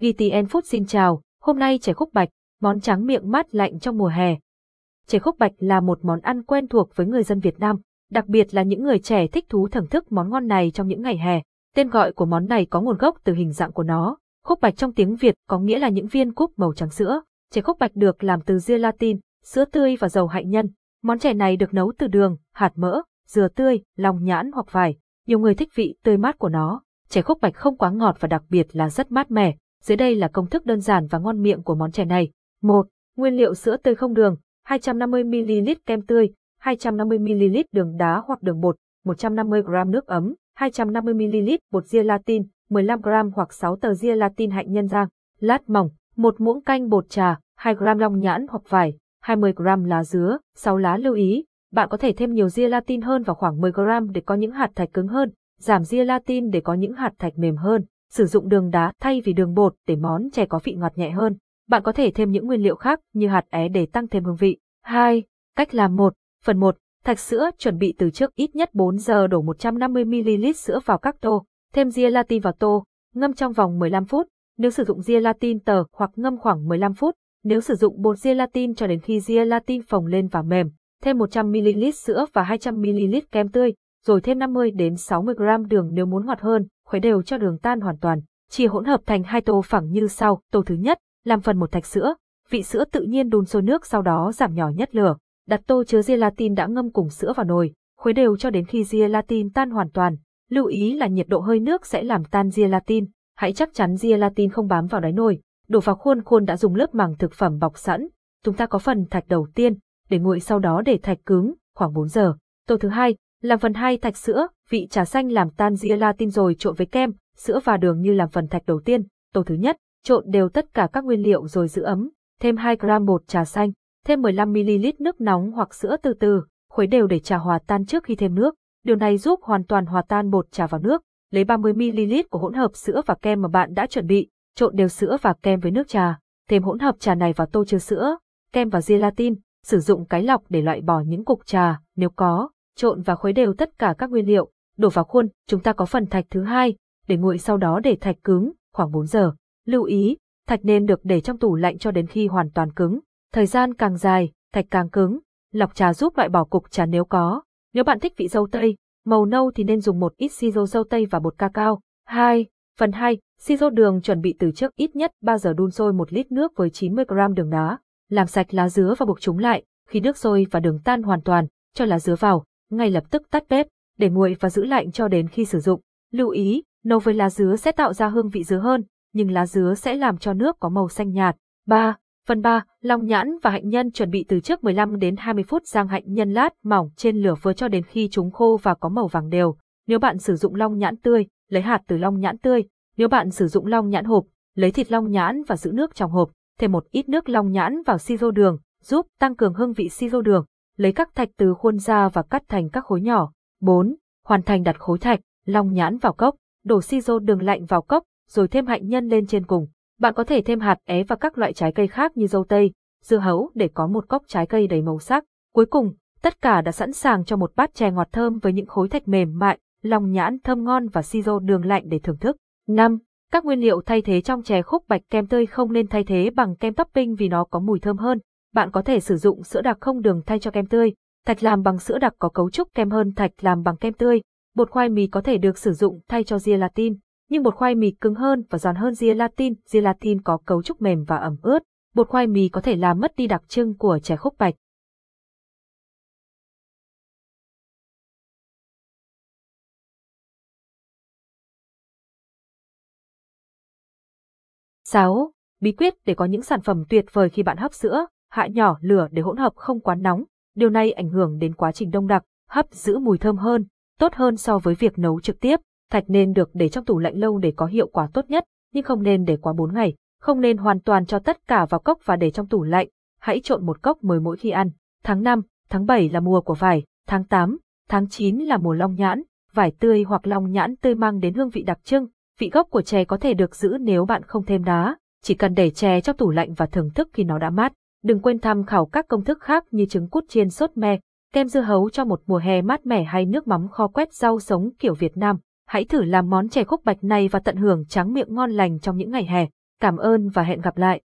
GTN Food xin chào, hôm nay chè khúc bạch, món tráng miệng mát lạnh trong mùa hè. Chè khúc bạch là một món ăn quen thuộc với người dân Việt Nam, đặc biệt là những người trẻ thích thú thưởng thức món ngon này trong những ngày hè. Tên gọi của món này có nguồn gốc từ hình dạng của nó. Khúc bạch trong tiếng Việt có nghĩa là những viên cúc màu trắng sữa. Chè khúc bạch được làm từ gelatin, sữa tươi và dầu hạnh nhân. Món chè này được nấu từ đường, hạt mỡ, dừa tươi, lòng nhãn hoặc vải. Nhiều người thích vị tươi mát của nó. Chè khúc bạch không quá ngọt và đặc biệt là rất mát mẻ. Dưới đây là công thức đơn giản và ngon miệng của món chè này. 1. Nguyên liệu sữa tươi không đường, 250ml kem tươi, 250ml đường đá hoặc đường bột, 150g nước ấm, 250ml bột gelatin, 15g hoặc 6 tờ gelatin hạnh nhân rang, lát mỏng, một muỗng canh bột trà, 2g long nhãn hoặc vải, 20g lá dứa, 6 lá lưu ý, bạn có thể thêm nhiều gelatin hơn vào khoảng 10g để có những hạt thạch cứng hơn, giảm gelatin để có những hạt thạch mềm hơn, sử dụng đường đá thay vì đường bột để món chè có vị ngọt nhẹ hơn. Bạn có thể thêm những nguyên liệu khác như hạt é để tăng thêm hương vị. 2. Cách làm 1. Phần 1. Thạch sữa chuẩn bị từ trước ít nhất 4 giờ đổ 150ml sữa vào các tô, thêm gelatin vào tô, ngâm trong vòng 15 phút. Nếu sử dụng gelatin tờ hoặc ngâm khoảng 15 phút, nếu sử dụng bột gelatin cho đến khi gelatin phồng lên và mềm, thêm 100ml sữa và 200ml kem tươi, rồi thêm 50 đến 60g đường nếu muốn ngọt hơn, khuấy đều cho đường tan hoàn toàn. Chia hỗn hợp thành hai tô phẳng như sau. Tô thứ nhất, làm phần một thạch sữa, vị sữa tự nhiên đun sôi nước sau đó giảm nhỏ nhất lửa, đặt tô chứa gelatin đã ngâm cùng sữa vào nồi, khuấy đều cho đến khi gelatin tan hoàn toàn. Lưu ý là nhiệt độ hơi nước sẽ làm tan gelatin, hãy chắc chắn gelatin không bám vào đáy nồi. Đổ vào khuôn khuôn đã dùng lớp màng thực phẩm bọc sẵn. Chúng ta có phần thạch đầu tiên, để nguội sau đó để thạch cứng, khoảng 4 giờ. Tô thứ hai, làm phần hai thạch sữa, vị trà xanh làm tan gelatin rồi trộn với kem, sữa và đường như làm phần thạch đầu tiên. Tô thứ nhất, trộn đều tất cả các nguyên liệu rồi giữ ấm, thêm 2 gram bột trà xanh, thêm 15ml nước nóng hoặc sữa từ từ, khuấy đều để trà hòa tan trước khi thêm nước. Điều này giúp hoàn toàn hòa tan bột trà vào nước. Lấy 30ml của hỗn hợp sữa và kem mà bạn đã chuẩn bị, trộn đều sữa và kem với nước trà, thêm hỗn hợp trà này vào tô chứa sữa, kem và gelatin, sử dụng cái lọc để loại bỏ những cục trà, nếu có, trộn và khuấy đều tất cả các nguyên liệu, đổ vào khuôn, chúng ta có phần thạch thứ hai, để nguội sau đó để thạch cứng, khoảng 4 giờ. Lưu ý, thạch nên được để trong tủ lạnh cho đến khi hoàn toàn cứng. Thời gian càng dài, thạch càng cứng. Lọc trà giúp loại bỏ cục trà nếu có. Nếu bạn thích vị dâu tây, màu nâu thì nên dùng một ít siro dâu tây và bột cacao. 2. Phần 2. Siro đường chuẩn bị từ trước ít nhất 3 giờ đun sôi 1 lít nước với 90g đường đá. Làm sạch lá dứa và buộc chúng lại. Khi nước sôi và đường tan hoàn toàn, cho lá dứa vào, ngay lập tức tắt bếp, để nguội và giữ lạnh cho đến khi sử dụng. Lưu ý, nấu với lá dứa sẽ tạo ra hương vị dứa hơn, nhưng lá dứa sẽ làm cho nước có màu xanh nhạt. 3. Phần 3, long nhãn và hạnh nhân chuẩn bị từ trước 15 đến 20 phút rang hạnh nhân lát mỏng trên lửa vừa cho đến khi chúng khô và có màu vàng đều. Nếu bạn sử dụng long nhãn tươi, lấy hạt từ long nhãn tươi. Nếu bạn sử dụng long nhãn hộp, lấy thịt long nhãn và giữ nước trong hộp, thêm một ít nước long nhãn vào siro đường, giúp tăng cường hương vị siro đường. Lấy các thạch từ khuôn ra và cắt thành các khối nhỏ. 4. Hoàn thành đặt khối thạch, long nhãn vào cốc, đổ siro đường lạnh vào cốc, rồi thêm hạnh nhân lên trên cùng. Bạn có thể thêm hạt é và các loại trái cây khác như dâu tây, dưa hấu để có một cốc trái cây đầy màu sắc. Cuối cùng, tất cả đã sẵn sàng cho một bát chè ngọt thơm với những khối thạch mềm mại, lòng nhãn thơm ngon và siro đường lạnh để thưởng thức. 5. Các nguyên liệu thay thế trong chè khúc bạch kem tươi không nên thay thế bằng kem topping vì nó có mùi thơm hơn. Bạn có thể sử dụng sữa đặc không đường thay cho kem tươi. Thạch làm bằng sữa đặc có cấu trúc kem hơn thạch làm bằng kem tươi. Bột khoai mì có thể được sử dụng thay cho gelatin nhưng bột khoai mì cứng hơn và giòn hơn gelatin, gelatin có cấu trúc mềm và ẩm ướt. Bột khoai mì có thể làm mất đi đặc trưng của chè khúc bạch. Sáu, Bí quyết để có những sản phẩm tuyệt vời khi bạn hấp sữa, hạ nhỏ lửa để hỗn hợp không quá nóng. Điều này ảnh hưởng đến quá trình đông đặc, hấp giữ mùi thơm hơn, tốt hơn so với việc nấu trực tiếp. Thạch nên được để trong tủ lạnh lâu để có hiệu quả tốt nhất, nhưng không nên để quá 4 ngày. Không nên hoàn toàn cho tất cả vào cốc và để trong tủ lạnh. Hãy trộn một cốc mới mỗi khi ăn. Tháng 5, tháng 7 là mùa của vải, tháng 8, tháng 9 là mùa long nhãn. Vải tươi hoặc long nhãn tươi mang đến hương vị đặc trưng. Vị gốc của chè có thể được giữ nếu bạn không thêm đá. Chỉ cần để chè trong tủ lạnh và thưởng thức khi nó đã mát. Đừng quên tham khảo các công thức khác như trứng cút chiên sốt me, kem dưa hấu cho một mùa hè mát mẻ hay nước mắm kho quét rau sống kiểu Việt Nam. Hãy thử làm món chè khúc bạch này và tận hưởng tráng miệng ngon lành trong những ngày hè. Cảm ơn và hẹn gặp lại.